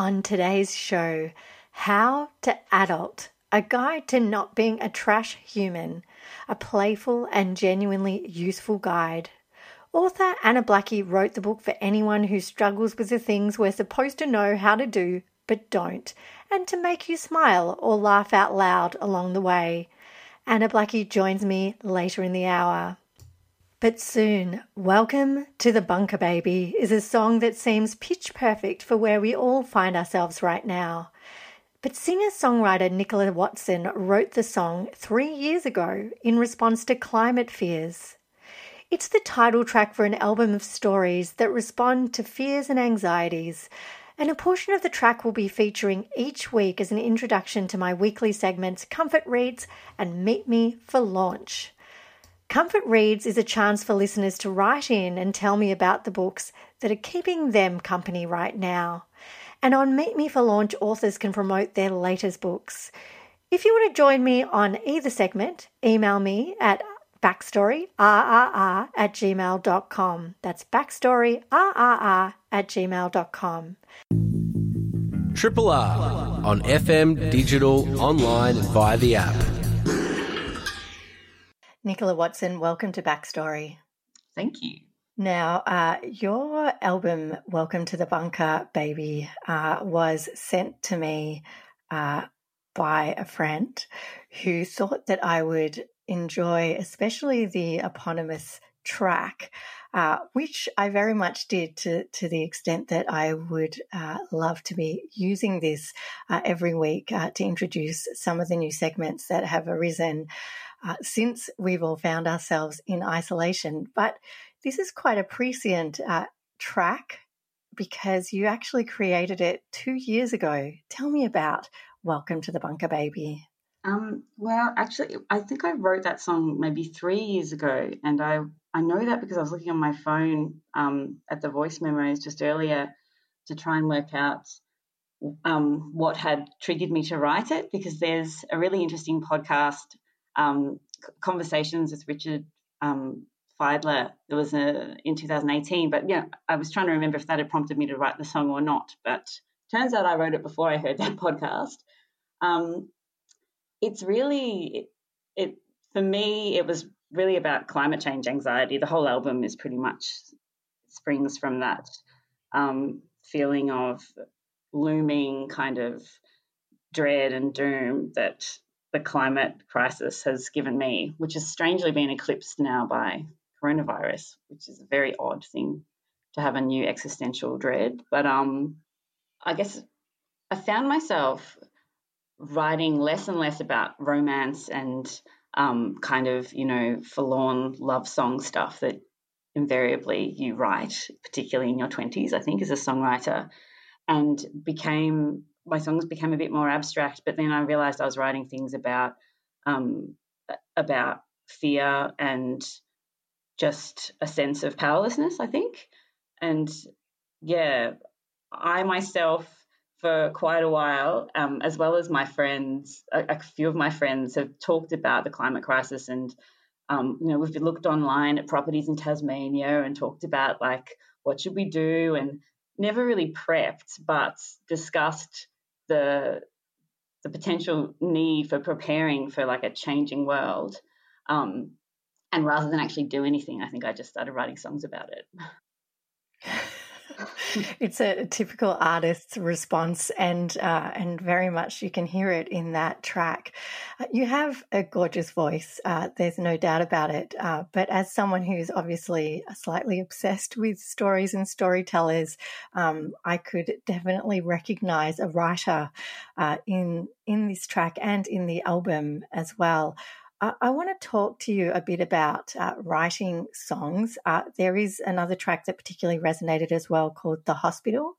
On today's show, How to Adult, a guide to not being a trash human, a playful and genuinely useful guide. Author Anna Blackie wrote the book for anyone who struggles with the things we're supposed to know how to do but don't, and to make you smile or laugh out loud along the way. Anna Blackie joins me later in the hour. But soon, Welcome to the Bunker Baby is a song that seems pitch perfect for where we all find ourselves right now. But singer songwriter Nicola Watson wrote the song three years ago in response to climate fears. It's the title track for an album of stories that respond to fears and anxieties, and a portion of the track will be featuring each week as an introduction to my weekly segments Comfort Reads and Meet Me for Launch. Comfort Reads is a chance for listeners to write in and tell me about the books that are keeping them company right now. And on Meet Me for Launch, authors can promote their latest books. If you want to join me on either segment, email me at backstory at gmail.com. That's backstory at gmail.com. Triple R on FM, digital, online, and via the app. Nicola Watson, welcome to Backstory. Thank you. Now, uh, your album, Welcome to the Bunker, Baby, uh, was sent to me uh, by a friend who thought that I would enjoy, especially the eponymous track, uh, which I very much did to, to the extent that I would uh, love to be using this uh, every week uh, to introduce some of the new segments that have arisen uh, since we've all found ourselves in isolation. But this is quite a prescient uh, track because you actually created it two years ago. Tell me about Welcome to the Bunker Baby. Um, well, actually, I think I wrote that song maybe three years ago, and I I know that because I was looking on my phone um, at the voice memos just earlier to try and work out um, what had triggered me to write it. Because there's a really interesting podcast, um, conversations with Richard um, Fidler. It was a, in 2018, but yeah, I was trying to remember if that had prompted me to write the song or not. But turns out I wrote it before I heard that podcast. Um, it's really it, it for me it was really about climate change anxiety the whole album is pretty much springs from that um, feeling of looming kind of dread and doom that the climate crisis has given me which has strangely been eclipsed now by coronavirus which is a very odd thing to have a new existential dread. But um i guess i found myself writing less and less about romance and um, kind of, you know, forlorn love song stuff that invariably you write, particularly in your 20s, I think, as a songwriter, and became my songs became a bit more abstract. But then I realized I was writing things about um, about fear and just a sense of powerlessness, I think. And yeah, I myself for quite a while, um, as well as my friends. A, a, few of my friends have talked about the climate crisis, and um, you know, we've looked online at properties in Tasmania and talked about like what should we do, and never really prepped, but discussed the the potential need for preparing for like a changing world. Um, and rather than actually do anything, I think I just started writing songs about it. it's a typical artist's response, and uh, and very much you can hear it in that track. Uh, you have a gorgeous voice. Uh, there's no doubt about it. Uh, but as someone who's obviously slightly obsessed with stories and storytellers, um, I could definitely recognize a writer uh, in in this track and in the album as well. I, I want to talk to you a bit about uh, writing songs. Uh, there is another track that particularly resonated as well called The Hospital.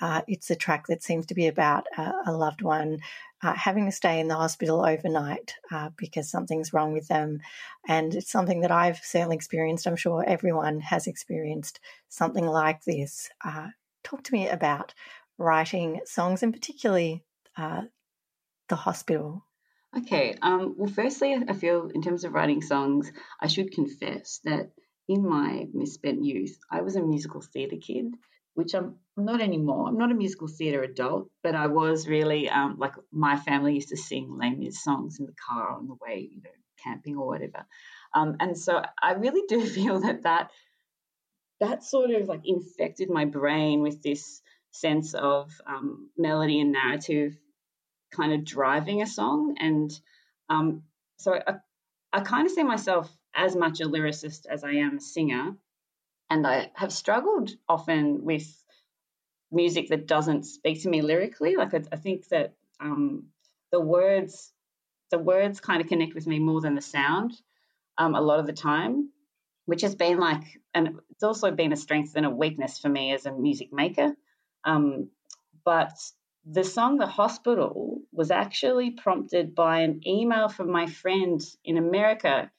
Uh, it's a track that seems to be about a loved one uh, having to stay in the hospital overnight uh, because something's wrong with them. And it's something that I've certainly experienced. I'm sure everyone has experienced something like this. Uh, talk to me about writing songs and particularly the hospital. Okay. Um, well, firstly, I feel in terms of writing songs, I should confess that in my misspent youth, I was a musical theatre kid, which I'm not anymore. I'm not a musical theatre adult, but I was really um, like my family used to sing Les songs in the car on the way, you know, camping or whatever. Um, and so I really do feel that that that sort of like infected my brain with this sense of um, melody and narrative kind of driving a song. And um, so I, I kind of see myself as much a lyricist as I am a singer. And I have struggled often with music that doesn't speak to me lyrically. Like I, I think that um, the words, the words kind of connect with me more than the sound um, a lot of the time, which has been like, and it's also been a strength and a weakness for me as a music maker. Um, but the song The Hospital was actually prompted by an email from my friend in America.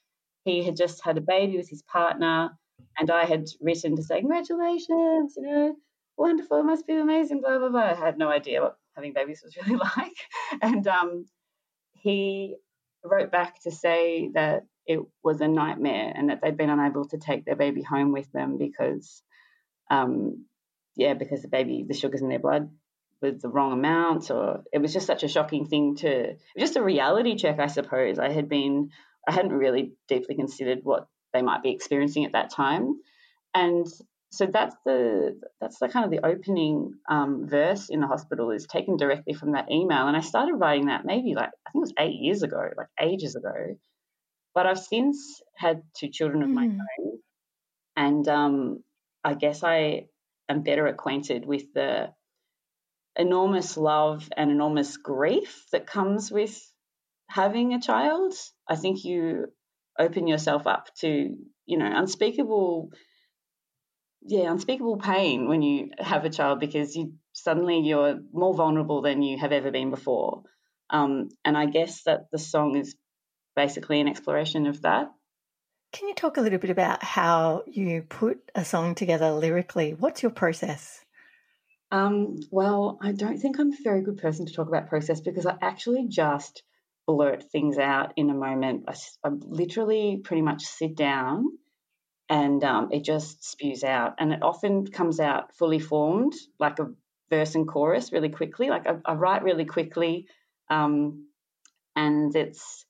He had just had a baby with his partner, and I had written to say, Congratulations, you know, wonderful, must be amazing, blah, blah, blah. I had no idea what having babies was really like. And um, he wrote back to say that it was a nightmare and that they'd been unable to take their baby home with them because, um, yeah, because the baby, the sugars in their blood with the wrong amount or it was just such a shocking thing to just a reality check i suppose. I had been i hadn't really deeply considered what they might be experiencing at that time. And so that's the that's the kind of the opening um, verse in the hospital is taken directly from that email. And i started writing that maybe like i think it was eight years ago like ages ago. But i've since had two children of mm. my own. And um, i guess i am better acquainted with the enormous love and enormous grief that comes with having a child. I think you open yourself up to, you know, unspeakable yeah, unspeakable pain when you have a child because you suddenly you're more vulnerable than you have ever been before. Um, and I guess that the song is basically an exploration of that. Can you talk a little bit about how you put a song together lyrically? What's your process? Um, well, I don't think I'm a very good person to talk about process because I actually just blurt things out in a moment. I, I literally pretty much sit down and um, it just spews out. And it often comes out fully formed, like a verse and chorus, really quickly. Like I, I write really quickly, um, and it's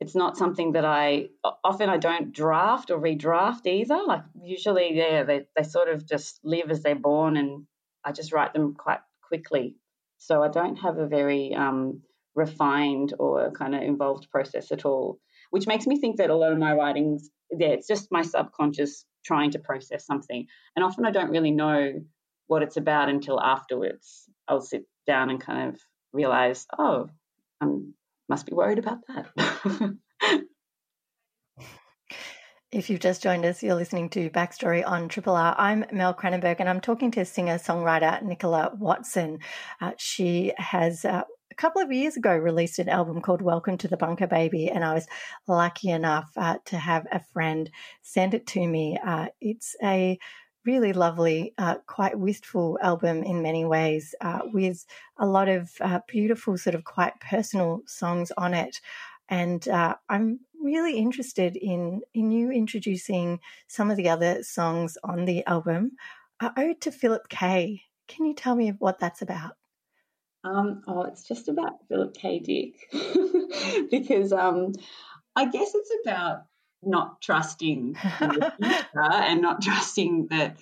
it's not something that I often I don't draft or redraft either. Like usually, yeah, they they sort of just live as they're born and I just write them quite quickly. So I don't have a very um, refined or kind of involved process at all, which makes me think that a lot of my writings, yeah, it's just my subconscious trying to process something. And often I don't really know what it's about until afterwards. I'll sit down and kind of realize, oh, I must be worried about that. If you've just joined us, you're listening to Backstory on Triple R. I'm Mel Cranenburgh and I'm talking to singer songwriter Nicola Watson. Uh, she has uh, a couple of years ago released an album called Welcome to the Bunker Baby, and I was lucky enough uh, to have a friend send it to me. Uh, it's a really lovely, uh, quite wistful album in many ways, uh, with a lot of beautiful, sort of quite personal songs on it. And I'm really interested in in you introducing some of the other songs on the album. Uh, Ode to Philip K. Can you tell me what that's about? Um, oh, it's just about Philip K. Dick because um, I guess it's about not trusting and not trusting that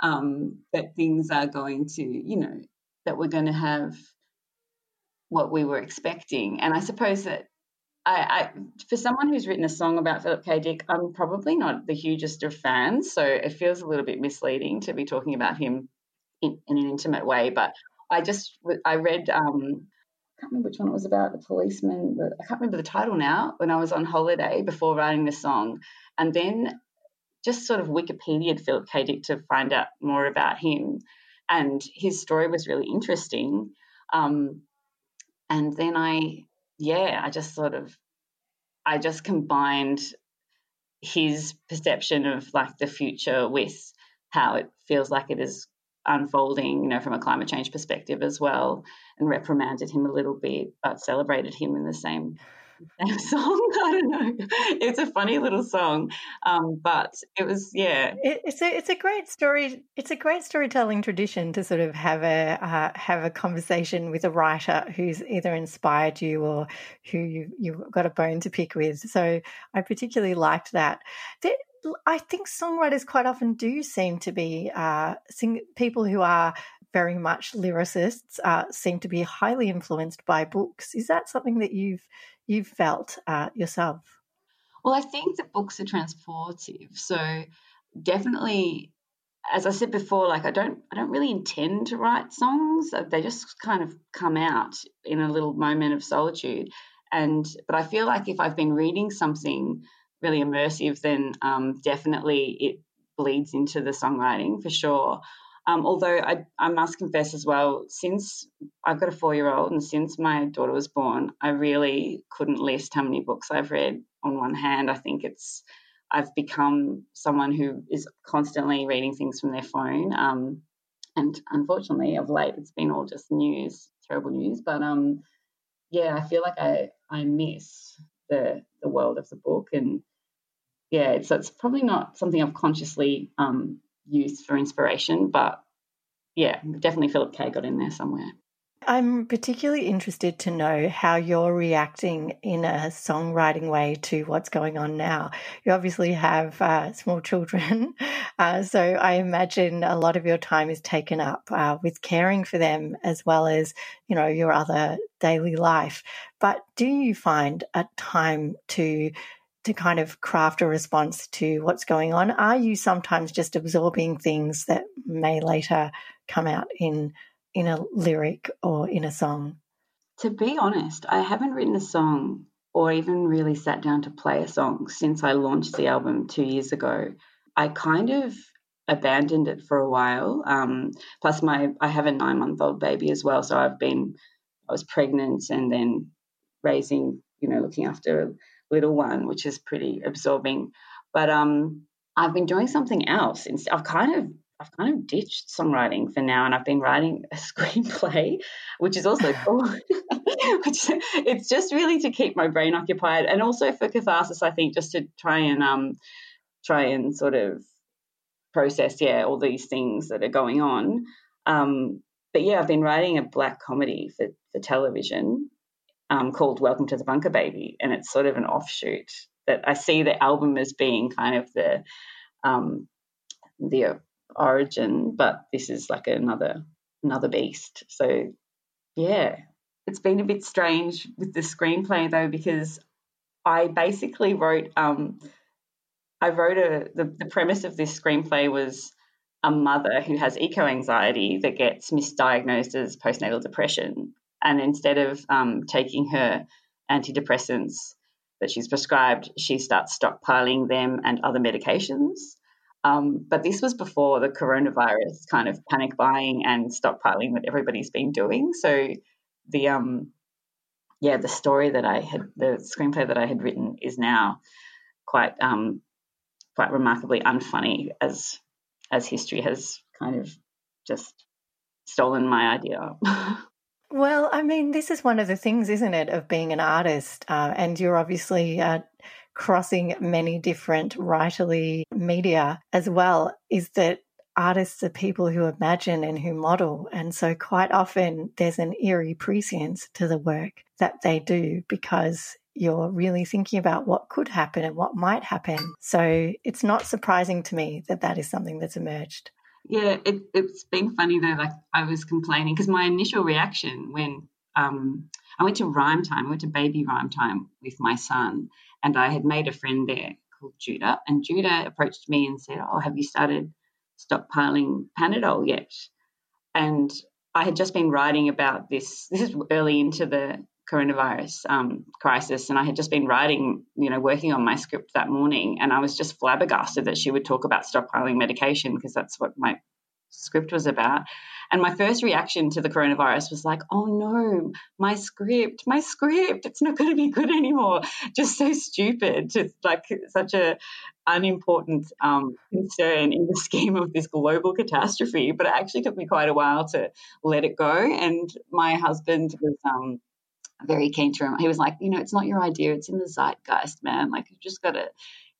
um, that things are going to, you know, that we're going to have what we were expecting. And I suppose that I, I, for someone who's written a song about Philip K. Dick, I'm probably not the hugest of fans, so it feels a little bit misleading to be talking about him in, in an intimate way. But I just I read um, I can't remember which one it was about the policeman. I can't remember the title now. When I was on holiday before writing the song, and then just sort of Wikipedia Philip K. Dick to find out more about him, and his story was really interesting. Um, and then I, yeah, I just sort of, I just combined his perception of like the future with how it feels like it is unfolding, you know, from a climate change perspective as well, and reprimanded him a little bit, but celebrated him in the same song. I don't know. It's a funny little song, um, but it was yeah. It, it's a it's a great story. It's a great storytelling tradition to sort of have a uh, have a conversation with a writer who's either inspired you or who you you've got a bone to pick with. So I particularly liked that. There, I think songwriters quite often do seem to be uh, sing, people who are very much lyricists uh, seem to be highly influenced by books. Is that something that you've you've felt uh, yourself? Well, I think that books are transportive. So definitely, as I said before, like I don't I don't really intend to write songs. Uh, they just kind of come out in a little moment of solitude. And but I feel like if I've been reading something really immersive, then um, definitely it bleeds into the songwriting for sure. Um, although I, I must confess as well, since I've got a four year old and since my daughter was born, I really couldn't list how many books I've read on one hand. I think it's, I've become someone who is constantly reading things from their phone. Um, and unfortunately, of late, it's been all just news, terrible news. But um, yeah, I feel like I, I miss the, the world of the book. And yeah, so it's probably not something I've consciously um, used for inspiration. But yeah, definitely Philip K got in there somewhere. I'm particularly interested to know how you're reacting in a songwriting way to what's going on now. You obviously have uh, small children, uh, so I imagine a lot of your time is taken up uh, with caring for them as well as you know your other daily life. But do you find a time to to kind of craft a response to what's going on? Are you sometimes just absorbing things that may later come out in in a lyric or in a song? To be honest, I haven't written a song or even really sat down to play a song since I launched the album two years ago. I kind of abandoned it for a while. Um, plus, my I have a nine month old baby as well, so I've been I was pregnant and then raising, you know, looking after little one, which is pretty absorbing. But um, I've been doing something else. I've kind of I've kind of ditched songwriting for now, and I've been writing a screenplay, which is also cool. which it's just really to keep my brain occupied, and also for catharsis. I think just to try and um, try and sort of process, yeah, all these things that are going on. Um, but yeah, I've been writing a black comedy for for television, um, called Welcome to the Bunker Baby, and it's sort of an offshoot that I see the album as being kind of the um, the origin, but this is like another another beast. So yeah, it's been a bit strange with the screenplay though because I basically wrote um, I wrote a the, the premise of this screenplay was a mother who has eco anxiety that gets misdiagnosed as postnatal depression and instead of um, taking her antidepressants that she's prescribed, she starts stockpiling them and other medications. Um, but this was before the coronavirus kind of panic buying and stockpiling that everybody's been doing. So the um, yeah, the story that I had, the screenplay that I had written is now quite um, quite remarkably unfunny as as history has kind of just stolen my idea. Well, I mean, this is one of the things, isn't it, of being an artist? Uh, and you're obviously uh, crossing many different writerly media as well, is that artists are people who imagine and who model. And so quite often there's an eerie prescience to the work that they do because you're really thinking about what could happen and what might happen. So it's not surprising to me that that is something that's emerged. Yeah, it, it's been funny though. Like I was complaining because my initial reaction when um, I went to Rhyme Time, I went to Baby Rhyme Time with my son, and I had made a friend there called Judah, and Judah approached me and said, "Oh, have you started stockpiling Panadol yet?" And I had just been writing about this. This is early into the coronavirus um, crisis, and I had just been writing, you know, working on my script that morning, and I was just flabbergasted that she would talk about stockpiling medication because that's what my script was about. And my first reaction to the coronavirus was like, oh no, my script, my script, it's not going to be good anymore. Just so stupid, just like such a unimportant um, concern in the scheme of this global catastrophe. But it actually took me quite a while to let it go. And my husband was um, very keen to him. he was like, you know, it's not your idea, it's in the zeitgeist, man. Like you just got to,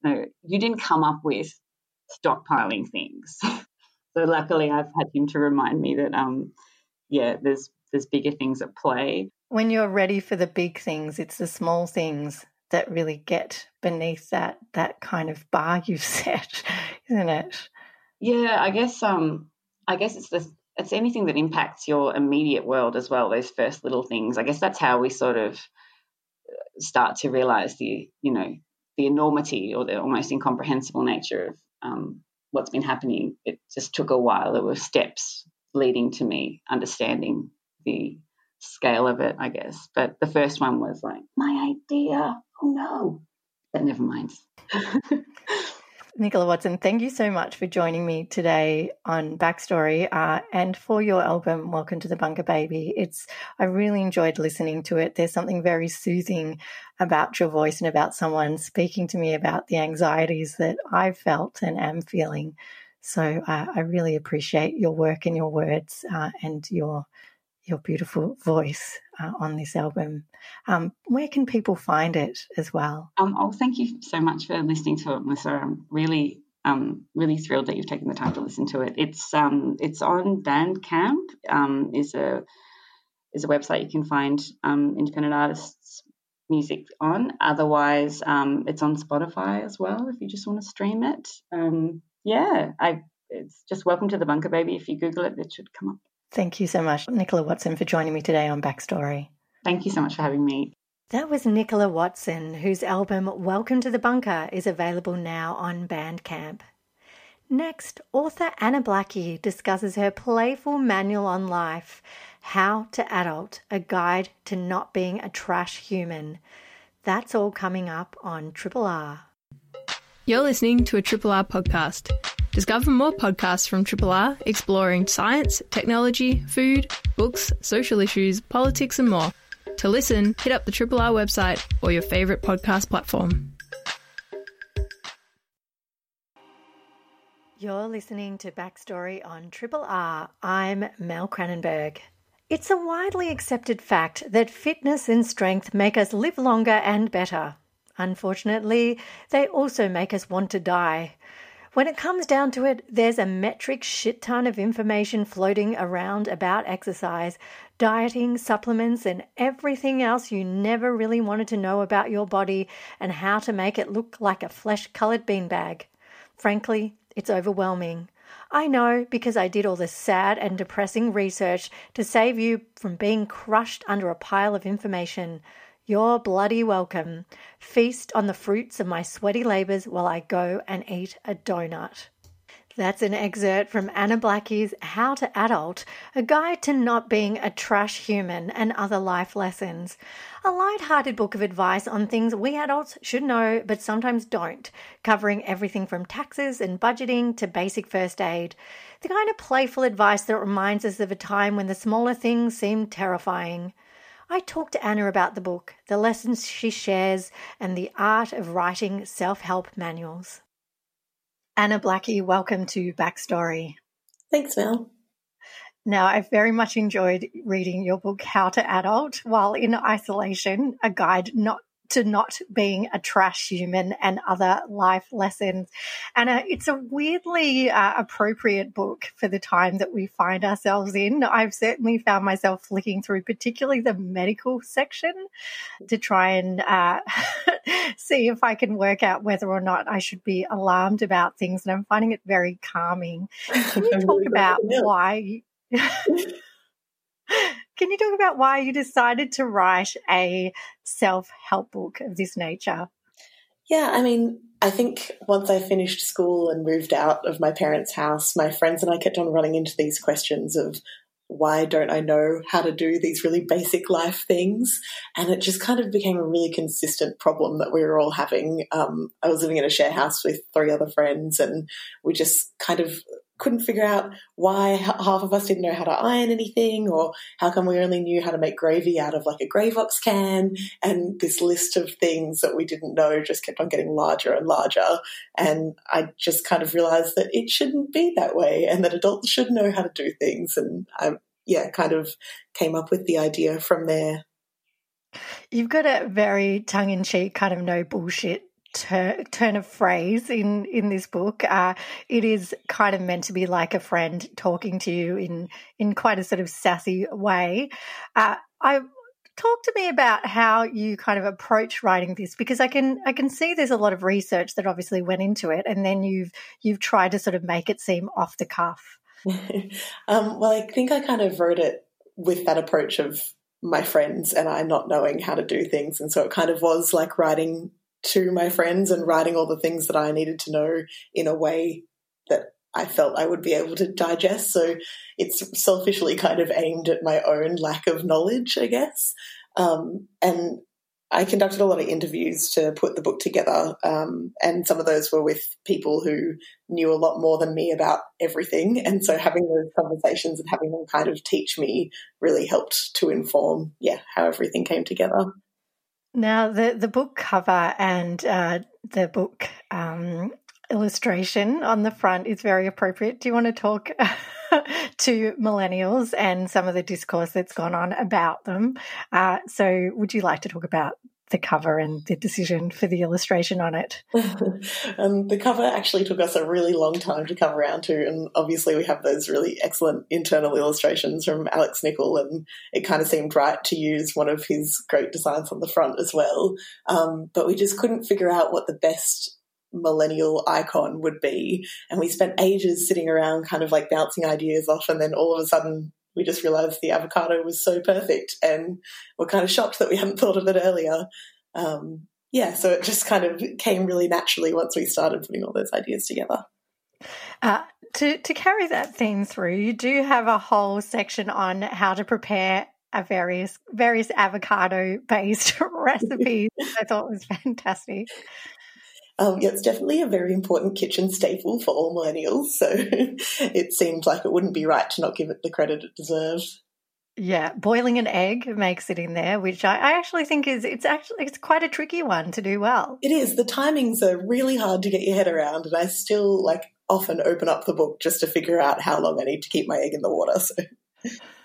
you know, you didn't come up with stockpiling things. so luckily, I've had him to remind me that, um, yeah, there's there's bigger things at play. When you're ready for the big things, it's the small things that really get beneath that that kind of bar you've set, isn't it? Yeah, I guess um, I guess it's the it's anything that impacts your immediate world as well. Those first little things. I guess that's how we sort of start to realize the you know the enormity or the almost incomprehensible nature of um, what's been happening. It just took a while. There were steps leading to me understanding the scale of it, I guess. But the first one was like, my idea. Oh no. But never mind. Nicola Watson, thank you so much for joining me today on Backstory uh, and for your album, Welcome to the Bunker Baby. It's I really enjoyed listening to it. There's something very soothing about your voice and about someone speaking to me about the anxieties that I've felt and am feeling. So uh, I really appreciate your work and your words uh, and your your beautiful voice uh, on this album. Um, where can people find it as well? Um, oh, thank you so much for listening to it, Melissa. I'm really, um, really thrilled that you've taken the time to listen to it. It's um, it's on Bandcamp. Um, is a is a website you can find um, independent artists music on. Otherwise, it's on Spotify as well if you just want to stream it. Yeah, I it's just welcome to the bunker baby. If you Google it, it should come up. Thank you so much, Nicola Watson, for joining me today on Backstory. Thank you so much for having me. That was Nicola Watson, whose album Welcome to the Bunker is available now on Bandcamp. Next, author Anna Blackie discusses her playful manual on life, How to Adult, a guide to not being a trash human. That's all coming up on Triple R. You're listening to a Triple R podcast. Discover more podcasts from Triple R exploring science, technology, food, books, social issues, politics, and more. To listen, hit up the Triple R website or your favourite podcast platform. You're listening to Backstory on Triple R. I'm Mel Cranenburgh. It's a widely accepted fact that fitness and strength make us live longer and better. Unfortunately, they also make us want to die. When it comes down to it, there's a metric shit ton of information floating around about exercise, dieting, supplements, and everything else you never really wanted to know about your body and how to make it look like a flesh colored beanbag. Frankly, it's overwhelming. I know because I did all the sad and depressing research to save you from being crushed under a pile of information. You're bloody welcome. Feast on the fruits of my sweaty labours while I go and eat a donut. That's an excerpt from Anna Blackie's How to Adult, a guide to not being a trash human and other life lessons. A light-hearted book of advice on things we adults should know but sometimes don't, covering everything from taxes and budgeting to basic first aid. The kind of playful advice that reminds us of a time when the smaller things seemed terrifying. I talked to Anna about the book, the lessons she shares, and the art of writing self help manuals. Anna Blackie, welcome to Backstory. Thanks, Mel. Now, I've very much enjoyed reading your book, How to Adult, while in isolation, a guide not to not being a trash human and other life lessons. And uh, it's a weirdly uh, appropriate book for the time that we find ourselves in. I've certainly found myself flicking through, particularly the medical section, to try and uh, see if I can work out whether or not I should be alarmed about things. And I'm finding it very calming. Can you talk about why? Can you talk about why you decided to write a self help book of this nature? Yeah, I mean, I think once I finished school and moved out of my parents' house, my friends and I kept on running into these questions of why don't I know how to do these really basic life things? And it just kind of became a really consistent problem that we were all having. Um, I was living in a share house with three other friends, and we just kind of couldn't figure out why half of us didn't know how to iron anything or how come we only knew how to make gravy out of like a Gravox can. And this list of things that we didn't know just kept on getting larger and larger. And I just kind of realized that it shouldn't be that way and that adults should know how to do things. And I yeah kind of came up with the idea from there. You've got a very tongue in cheek kind of no bullshit tur- turn of phrase in in this book. Uh, it is kind of meant to be like a friend talking to you in in quite a sort of sassy way. Uh, I talk to me about how you kind of approach writing this because I can I can see there's a lot of research that obviously went into it, and then you've you've tried to sort of make it seem off the cuff. um, well, I think I kind of wrote it with that approach of my friends and I not knowing how to do things. And so it kind of was like writing to my friends and writing all the things that I needed to know in a way that I felt I would be able to digest. So it's selfishly kind of aimed at my own lack of knowledge, I guess. Um, and I conducted a lot of interviews to put the book together, um, and some of those were with people who knew a lot more than me about everything. And so having those conversations and having them kind of teach me really helped to inform, yeah, how everything came together. Now, the, the book cover and uh, the book um, illustration on the front is very appropriate. Do you want to talk to millennials and some of the discourse that's gone on about them? Uh, so, would you like to talk about the cover and the decision for the illustration on it? um, the cover actually took us a really long time to come around to, and obviously we have those really excellent internal illustrations from Alex Nichol, and it kind of seemed right to use one of his great designs on the front as well. Um, but we just couldn't figure out what the best millennial icon would be, and we spent ages sitting around, kind of like bouncing ideas off, and then all of a sudden we just realized the avocado was so perfect and we're kind of shocked that we hadn't thought of it earlier. Um, yeah, so it just kind of came really naturally once we started putting all those ideas together. Uh, to, to carry that theme through, you do have a whole section on how to prepare a various various avocado based recipes. I thought was fantastic. Um, yeah, it's definitely a very important kitchen staple for all millennials. So it seemed like it wouldn't be right to not give it the credit it deserves. Yeah, boiling an egg makes it in there, which I, I, actually think is it's actually it's quite a tricky one to do well. It is. The timings are really hard to get your head around, and I still like often open up the book just to figure out how long I need to keep my egg in the water. So.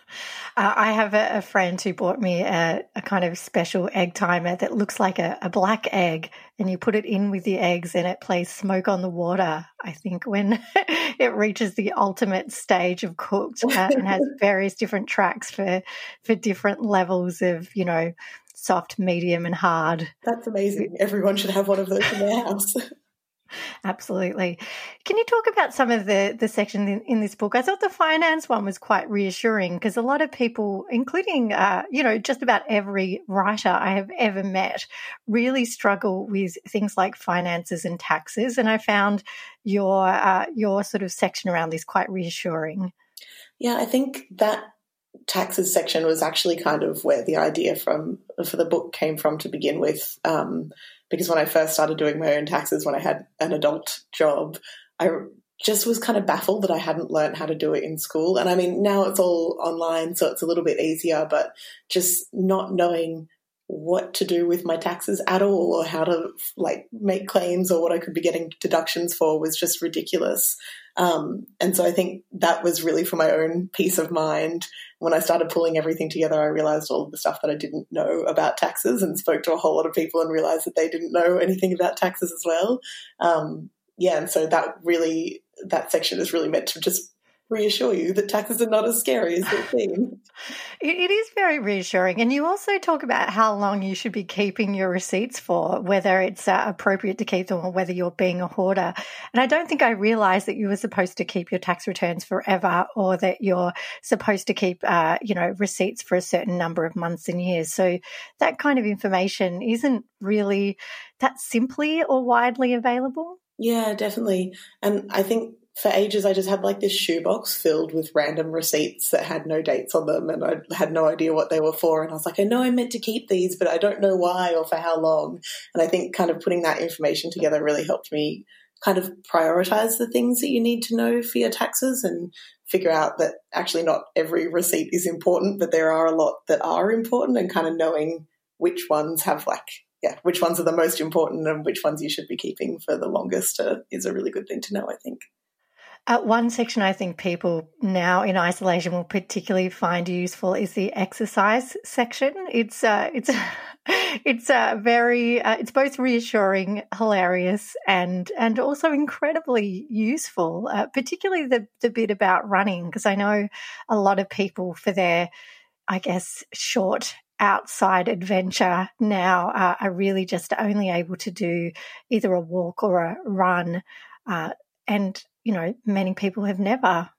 Uh, I have a, a, friend who bought me a, a, kind of special egg timer that looks like a, a, black egg, and you put it in with the eggs, and it plays "Smoke on the Water." I think when it reaches the ultimate stage of cooked, uh, and has various different tracks for for different levels of you know soft, medium, and hard. That's amazing. Everyone should have one of those in their house. Absolutely. Can you talk about some of the, the sections in, in this book? I thought the finance one was quite reassuring because a lot of people, including, uh, you know, just about every writer I have ever met, really struggle with things like finances and taxes. And I found your, uh, your sort of section around this quite reassuring. Yeah, I think that taxes section was actually kind of where the idea from for the book came from to begin with. Um, because when I first started doing my own taxes, when I had an adult job, I just was kind of baffled that I hadn't learned how to do it in school. And I mean, now it's all online, so it's a little bit easier, but just not knowing what to do with my taxes at all or how to like make claims or what I could be getting deductions for was just ridiculous. Um, and so I think that was really for my own peace of mind. When I started pulling everything together, I realized all the stuff that I didn't know about taxes and spoke to a whole lot of people and realized that they didn't know anything about taxes as well. Um, yeah, and so that really, that section is really meant to just reassure you that taxes are not as scary as they seem. It is very reassuring. And you also talk about how long you should be keeping your receipts for, whether it's uh, appropriate to keep them or whether you're being a hoarder. And I don't think I realized that you were supposed to keep your tax returns forever or that you're supposed to keep, uh, you know, receipts for a certain number of months and years. So that kind of information isn't really that simply or widely available. Yeah, definitely. And I think for ages I just had like this shoebox filled with random receipts that had no dates on them and I had no idea what they were for. And I was like, I know I'm meant to keep these, but I don't know why or for how long. And I think kind of putting that information together really helped me kind of prioritize the things that you need to know for your taxes and figure out that actually not every receipt is important, but there are a lot that are important and kind of knowing which ones have like yeah, which ones are the most important and which ones you should be keeping for the longest uh, is a really good thing to know, I think. Uh, one section I think people now in isolation will particularly find useful is the exercise section. It's uh, it's it's uh, very uh, it's both reassuring, hilarious, and and also incredibly useful. Uh, particularly the the bit about running because I know a lot of people for their I guess short outside adventure now uh, are really just only able to do either a walk or a run. Uh, and, you know, many people have never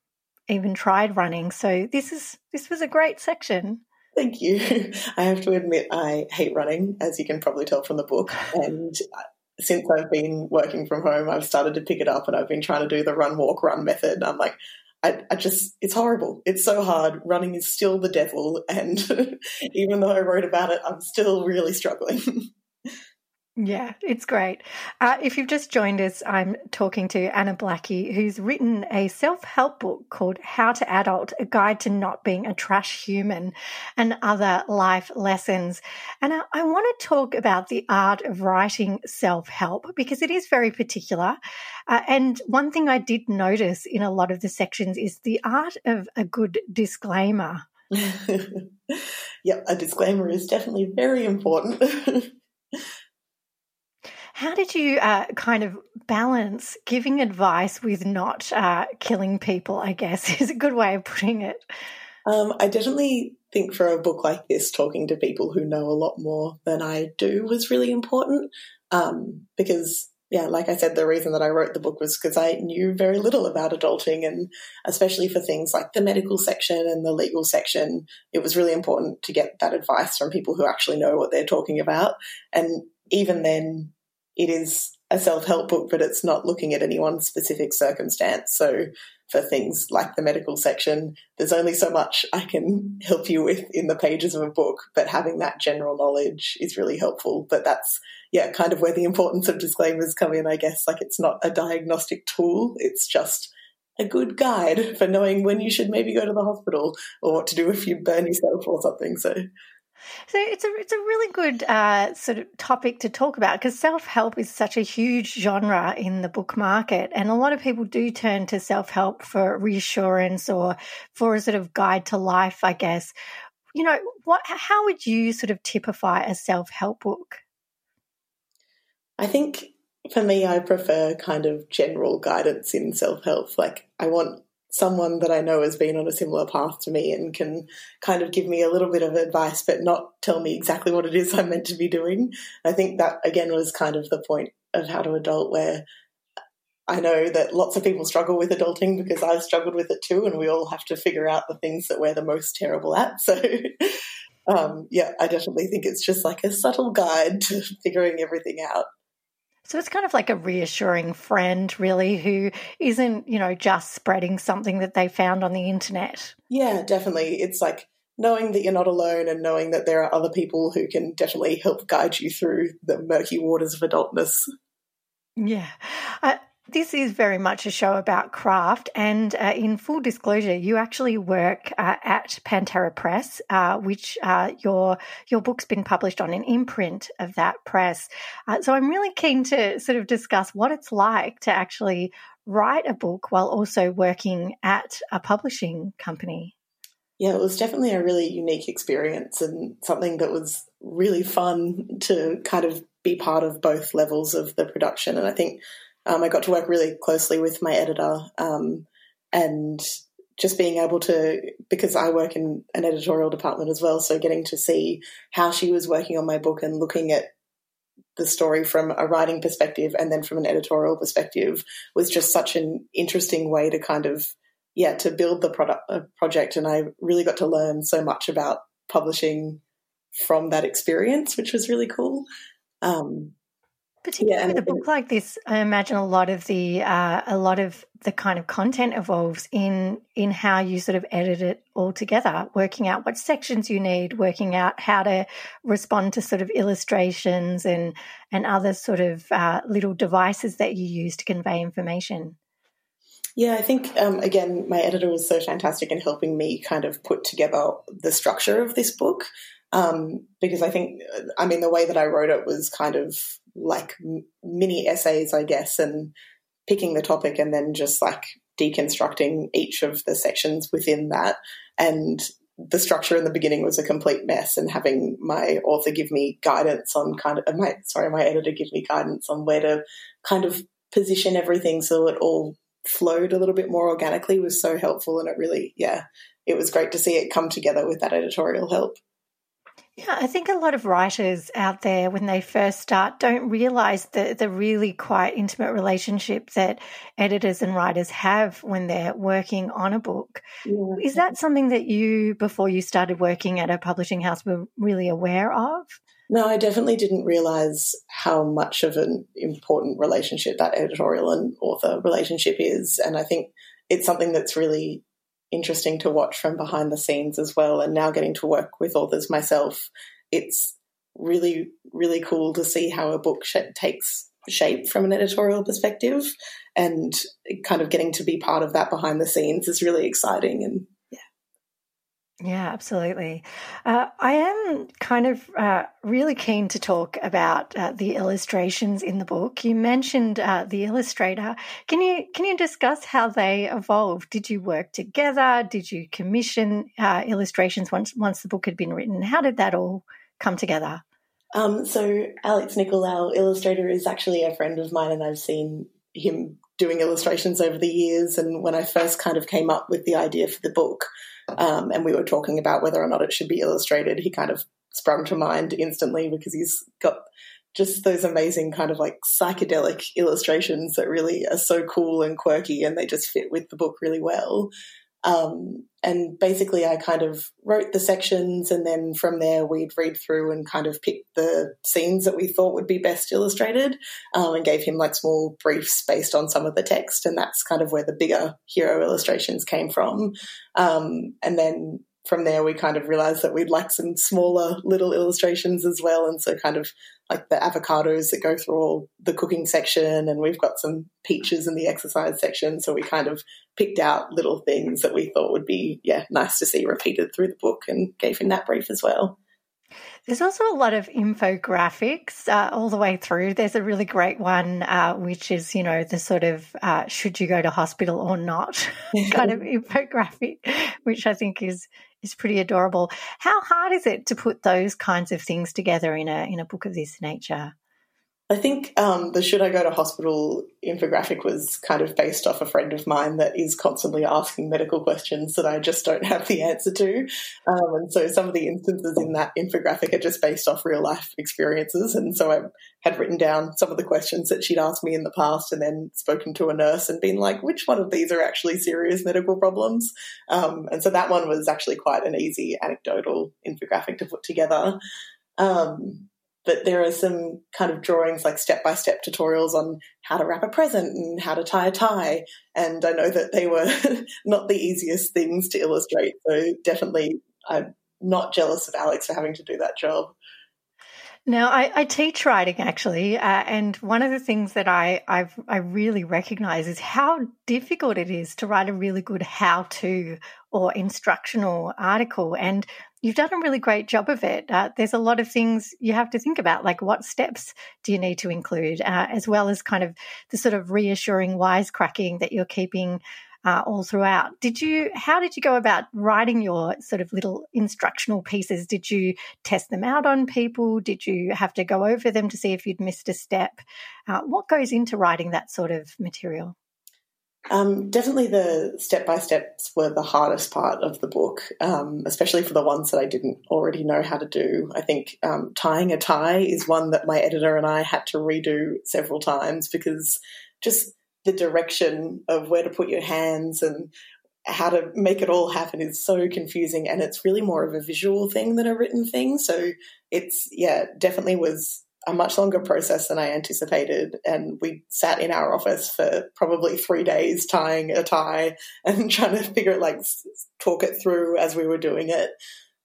even tried running. So this is this was a great section. Thank you. I have to admit I hate running, as you can probably tell from the book. And uh, since I've been working from home, I've started to pick it up and I've been trying to do the run, walk, run method. I'm like, I, I, just, it's horrible. It's so hard. Running is still the devil. And even though I wrote about it, I'm still really struggling. Yeah, it's great. Uh, if you've just joined us, I'm talking to Anna Blackie, who's written a self help book called How to Adult A Guide to Not Being a Trash Human and Other Life Lessons. And I, I want to talk about the art of writing self help because it is very particular. Uh, and one thing I did notice in a lot of the sections is the art of a good disclaimer. yeah, a disclaimer is definitely very important. How did you uh, kind of balance giving advice with not uh, killing people? I guess is a good way of putting it. Um, I definitely think for a book like this, talking to people who know a lot more than I do was really important um, because yeah, like I said, the reason that I wrote the book was because I knew very little about adulting, and especially for things like the medical section and the legal section, it was really important to get that advice from people who actually know what they're talking about. And even then, it is a self help book, but it's not looking at any one specific circumstance. So, for things like the medical section, there's only so much I can help you with in the pages of a book, but having that general knowledge is really helpful. But that's, yeah, kind of where the importance of disclaimers come in, I guess. Like, it's not a diagnostic tool, it's just a good guide for knowing when you should maybe go to the hospital or what to do if you burn yourself or something. So, so it's a it's a really good uh, sort of topic to talk about because self help is such a huge genre in the book market, and a lot of people do turn to self help for reassurance or for a sort of guide to life, I guess. You know, what? How would you sort of typify a self help book? I think for me, I prefer kind of general guidance in self help. Like, I want someone that I know has been on a similar path to me and can kind of give me a little bit of advice, but not tell me exactly what it is I'm meant to be doing. I think that again was kind of the point of how to adult, where I know that lots of people struggle with adulting because I've struggled with it too, and we all have to figure out the things that we're the most terrible at. So, um, yeah, I definitely think it's just like a subtle guide to figuring everything out. So it's kind of like a reassuring friend, really, who isn't, you know, just spreading something that they found on the internet. Yeah, definitely. It's like knowing that you're not alone and knowing that there are other people who can definitely help guide you through the murky waters of adultness. Yeah. Uh, this is very much a show about craft, and uh, in full disclosure, you actually work uh, at Pantera Press, uh, which uh, your your book's been published on an imprint of that press. Uh, so I'm really keen to sort of discuss what it's like to actually write a book while also working at a publishing company. Yeah, it was definitely a really unique experience and something that was really fun to kind of be part of both levels of the production. And I think um, I got to work really closely with my editor um, and just being able to, because I work in an editorial department as well, so getting to see how she was working on my book and looking at the story from a writing perspective and then from an editorial perspective was just such an interesting way to kind of yeah to build the product uh, project. And I really got to learn so much about publishing from that experience which was really cool. Um, Particularly yeah, with a book like this, I imagine a lot of the uh, a lot of the kind of content evolves in in how you sort of edit it all together, working out what sections you need, working out how to respond to sort of illustrations and and other sort of uh, little devices that you use to convey information. Yeah, I think um, again, my editor was so fantastic in helping me kind of put together the structure of this book. Um, because I think, I mean, the way that I wrote it was kind of like mini essays, I guess, and picking the topic and then just like deconstructing each of the sections within that. And the structure in the beginning was a complete mess and having my author give me guidance on kind of uh, my sorry my editor give me guidance on where to kind of position everything so it all flowed a little bit more organically was so helpful and it really yeah it was great to see it come together with that editorial help yeah, I think a lot of writers out there, when they first start, don't realize the, the really quite intimate relationship that editors and writers have when they're working on a book. Yeah. Is that something that you, before you started working at a publishing house, were really aware of? No, I definitely didn't realize how much of an important relationship that editorial and author relationship is. And I think it's something that's really interesting to watch from behind the scenes as well. And now getting to work with authors myself, it's really, really cool to see how a book sh- takes shape from an editorial perspective and kind of getting to be part of that behind the scenes is really exciting and yeah, absolutely. Uh, I am kind of uh, really keen to talk about uh, the illustrations in the book. You mentioned uh, the illustrator. Can you can you discuss how they evolved? Did you work together? Did you commission uh, illustrations once once the book had been written? How did that all come together? Um, so Alex Nichol, our illustrator, is actually a friend of mine, and I've seen him doing illustrations over the years. And when I first kind of came up with the idea for the book, um, and we were talking about whether or not it should be illustrated, he kind of sprung to mind instantly because he's got just those amazing kind of like psychedelic illustrations that really are so cool and quirky and they just fit with the book really well. Um, and basically, I kind of wrote the sections, and then from there, we'd read through and kind of pick the scenes that we thought would be best illustrated, um, and gave him like small briefs based on some of the text. And that's kind of where the bigger hero illustrations came from. Um, and then from there, we kind of realized that we'd like some smaller little illustrations as well. And so, kind of like the avocados that go through all the cooking section, and we've got some peaches in the exercise section. So, we kind of picked out little things that we thought would be, yeah, nice to see repeated through the book and gave him that brief as well. There's also a lot of infographics uh, all the way through. There's a really great one, uh, which is, you know, the sort of uh, should you go to hospital or not kind of infographic, which I think is is pretty adorable. How hard is it to put those kinds of things together in a in a book of this nature? I think um, the Should I Go to Hospital infographic was kind of based off a friend of mine that is constantly asking medical questions that I just don't have the answer to. Um, and so some of the instances in that infographic are just based off real life experiences. And so I had written down some of the questions that she'd asked me in the past and then spoken to a nurse and been like, which one of these are actually serious medical problems? Um, and so that one was actually quite an easy anecdotal infographic to put together. Um, but there are some kind of drawings like step by step tutorials on how to wrap a present and how to tie a tie. And I know that they were not the easiest things to illustrate. So definitely, I'm not jealous of Alex for having to do that job. Now, I, I teach writing actually, uh, and one of the things that I I've, i really recognise is how difficult it is to write a really good how-to or instructional article. And you've done a really great job of it. Uh, there's a lot of things you have to think about, like what steps do you need to include, uh, as well as kind of the sort of reassuring wisecracking that you're keeping uh, all throughout. Did you? How did you go about writing your sort of little instructional pieces? Did you test them out on people? Did you have to go over them to see if you'd missed a step? Uh, what goes into writing that sort of material? Um, definitely the step by steps were the hardest part of the book, um, especially for the ones that I didn't already know how to do. I think um, tying a tie is one that my editor and I had to redo several times because just the direction of where to put your hands and how to make it all happen is so confusing and it's really more of a visual thing than a written thing so it's yeah definitely was a much longer process than I anticipated. And we sat in our office for probably three days tying a tie and trying to figure it, like, talk it through as we were doing it.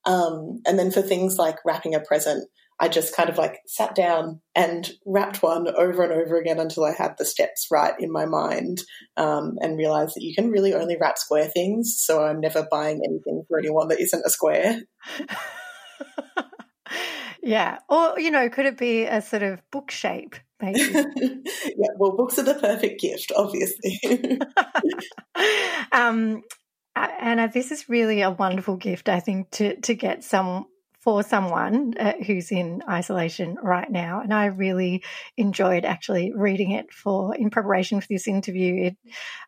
Um, and then for things like wrapping a present, I just kind of like sat down and wrapped one over and over again until I had the steps right in my mind um, and realized that you can really only wrap square things. So I'm never buying anything for anyone that isn't a square. Yeah. Or, you know, could it be a sort of book shape, maybe? yeah, well, books are the perfect gift, obviously. um, Anna, this is really a wonderful gift, I think, to, to get some for someone uh, who's in isolation right now. And I really enjoyed actually reading it for in preparation for this interview. It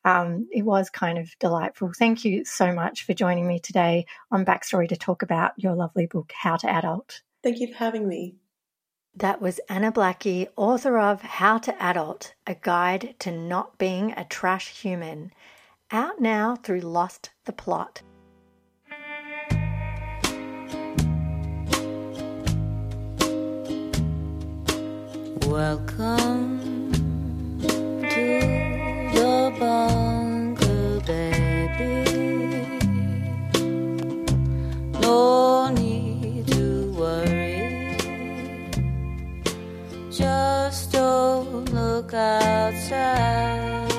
um, it was kind of delightful. Thank you so much for joining me today on Backstory to talk about your lovely book, How to Adult. Thank you for having me. That was Anna Blackie, author of How to Adult A Guide to Not Being a Trash Human, out now through Lost the Plot. Welcome to the bunker, baby. No need to worry. Just don't look outside.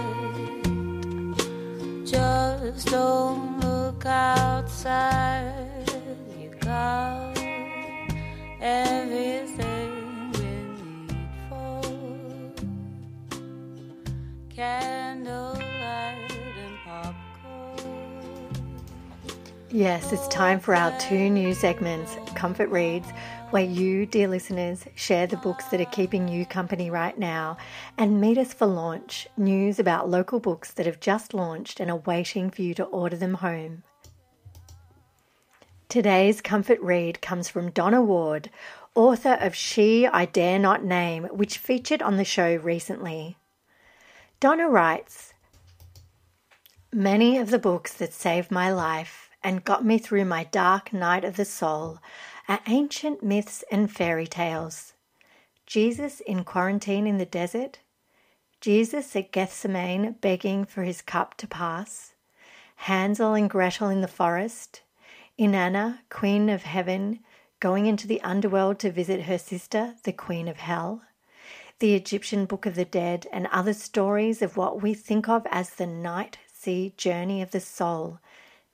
Just don't look outside. Yes, it's time for our two new segments, Comfort Reads, where you, dear listeners, share the books that are keeping you company right now, and Meet Us for Launch, news about local books that have just launched and are waiting for you to order them home. Today's comfort read comes from Donna Ward, author of She I Dare Not Name, which featured on the show recently. Donna writes Many of the books that saved my life and got me through my dark night of the soul are ancient myths and fairy tales. Jesus in quarantine in the desert, Jesus at Gethsemane begging for his cup to pass, Hansel and Gretel in the forest, Inanna, Queen of Heaven, going into the underworld to visit her sister, the Queen of Hell, the Egyptian Book of the Dead, and other stories of what we think of as the night sea journey of the soul.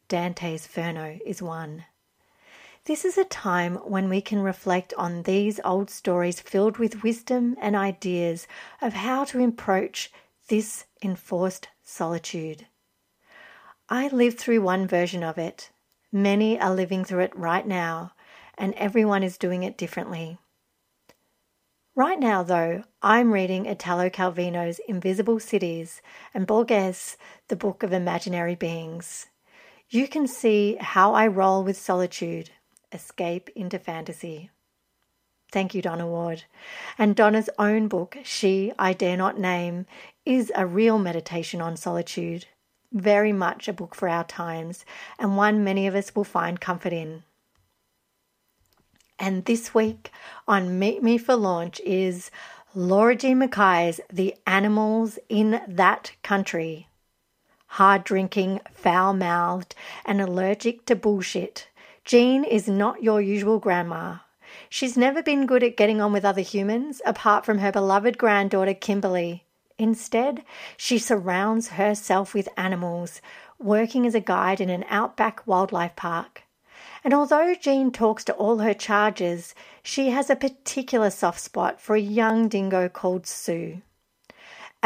Dante's Inferno is one. This is a time when we can reflect on these old stories filled with wisdom and ideas of how to approach this enforced solitude. I lived through one version of it. Many are living through it right now, and everyone is doing it differently. Right now, though, I'm reading Italo Calvino's Invisible Cities and Borges' The Book of Imaginary Beings. You can see how I roll with solitude, escape into fantasy. Thank you, Donna Ward. And Donna's own book, She I Dare Not Name, is a real meditation on solitude. Very much a book for our times, and one many of us will find comfort in. And this week on Meet Me for Launch is Laura Jean McKay's The Animals in That Country. Hard drinking, foul mouthed, and allergic to bullshit. Jean is not your usual grandma. She's never been good at getting on with other humans, apart from her beloved granddaughter Kimberly. Instead, she surrounds herself with animals, working as a guide in an outback wildlife park. And although Jean talks to all her charges, she has a particular soft spot for a young dingo called Sue.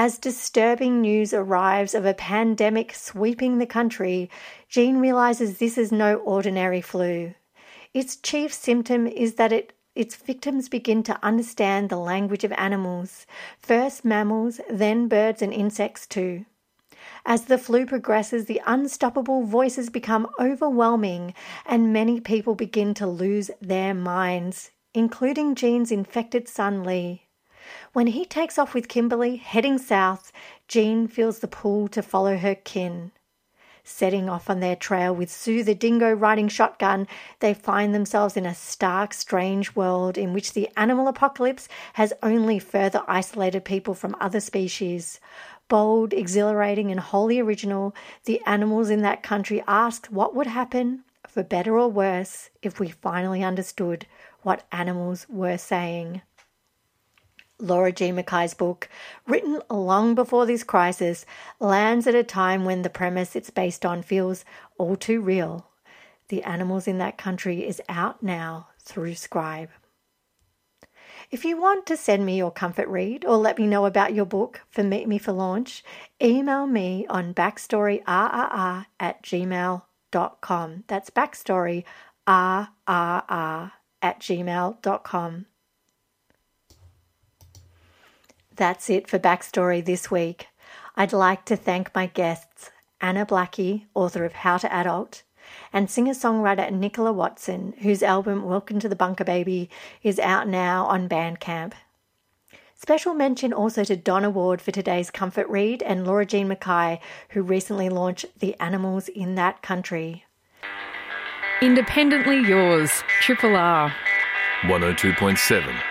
As disturbing news arrives of a pandemic sweeping the country, Jean realizes this is no ordinary flu. Its chief symptom is that it, its victims begin to understand the language of animals, first mammals, then birds and insects too. As the flu progresses, the unstoppable voices become overwhelming, and many people begin to lose their minds, including Jean's infected son Lee. When he takes off with Kimberly, heading south, Jean feels the pull to follow her kin. Setting off on their trail with Sue the dingo riding shotgun, they find themselves in a stark, strange world in which the animal apocalypse has only further isolated people from other species. Bold, exhilarating, and wholly original, the animals in that country asked what would happen, for better or worse, if we finally understood what animals were saying. Laura Jean McKay's book, written long before this crisis, lands at a time when the premise it's based on feels all too real. The Animals in That Country is out now through Scribe. If you want to send me your comfort read or let me know about your book for Meet Me for Launch, email me on backstoryrrr at gmail.com. That's backstoryrrr at gmail.com. That's it for Backstory this week. I'd like to thank my guests, Anna Blackie, author of How to Adult, and singer songwriter Nicola Watson, whose album Welcome to the Bunker Baby is out now on Bandcamp. Special mention also to Donna Ward for today's comfort read and Laura Jean McKay, who recently launched The Animals in That Country. Independently yours, Triple R. 102.7.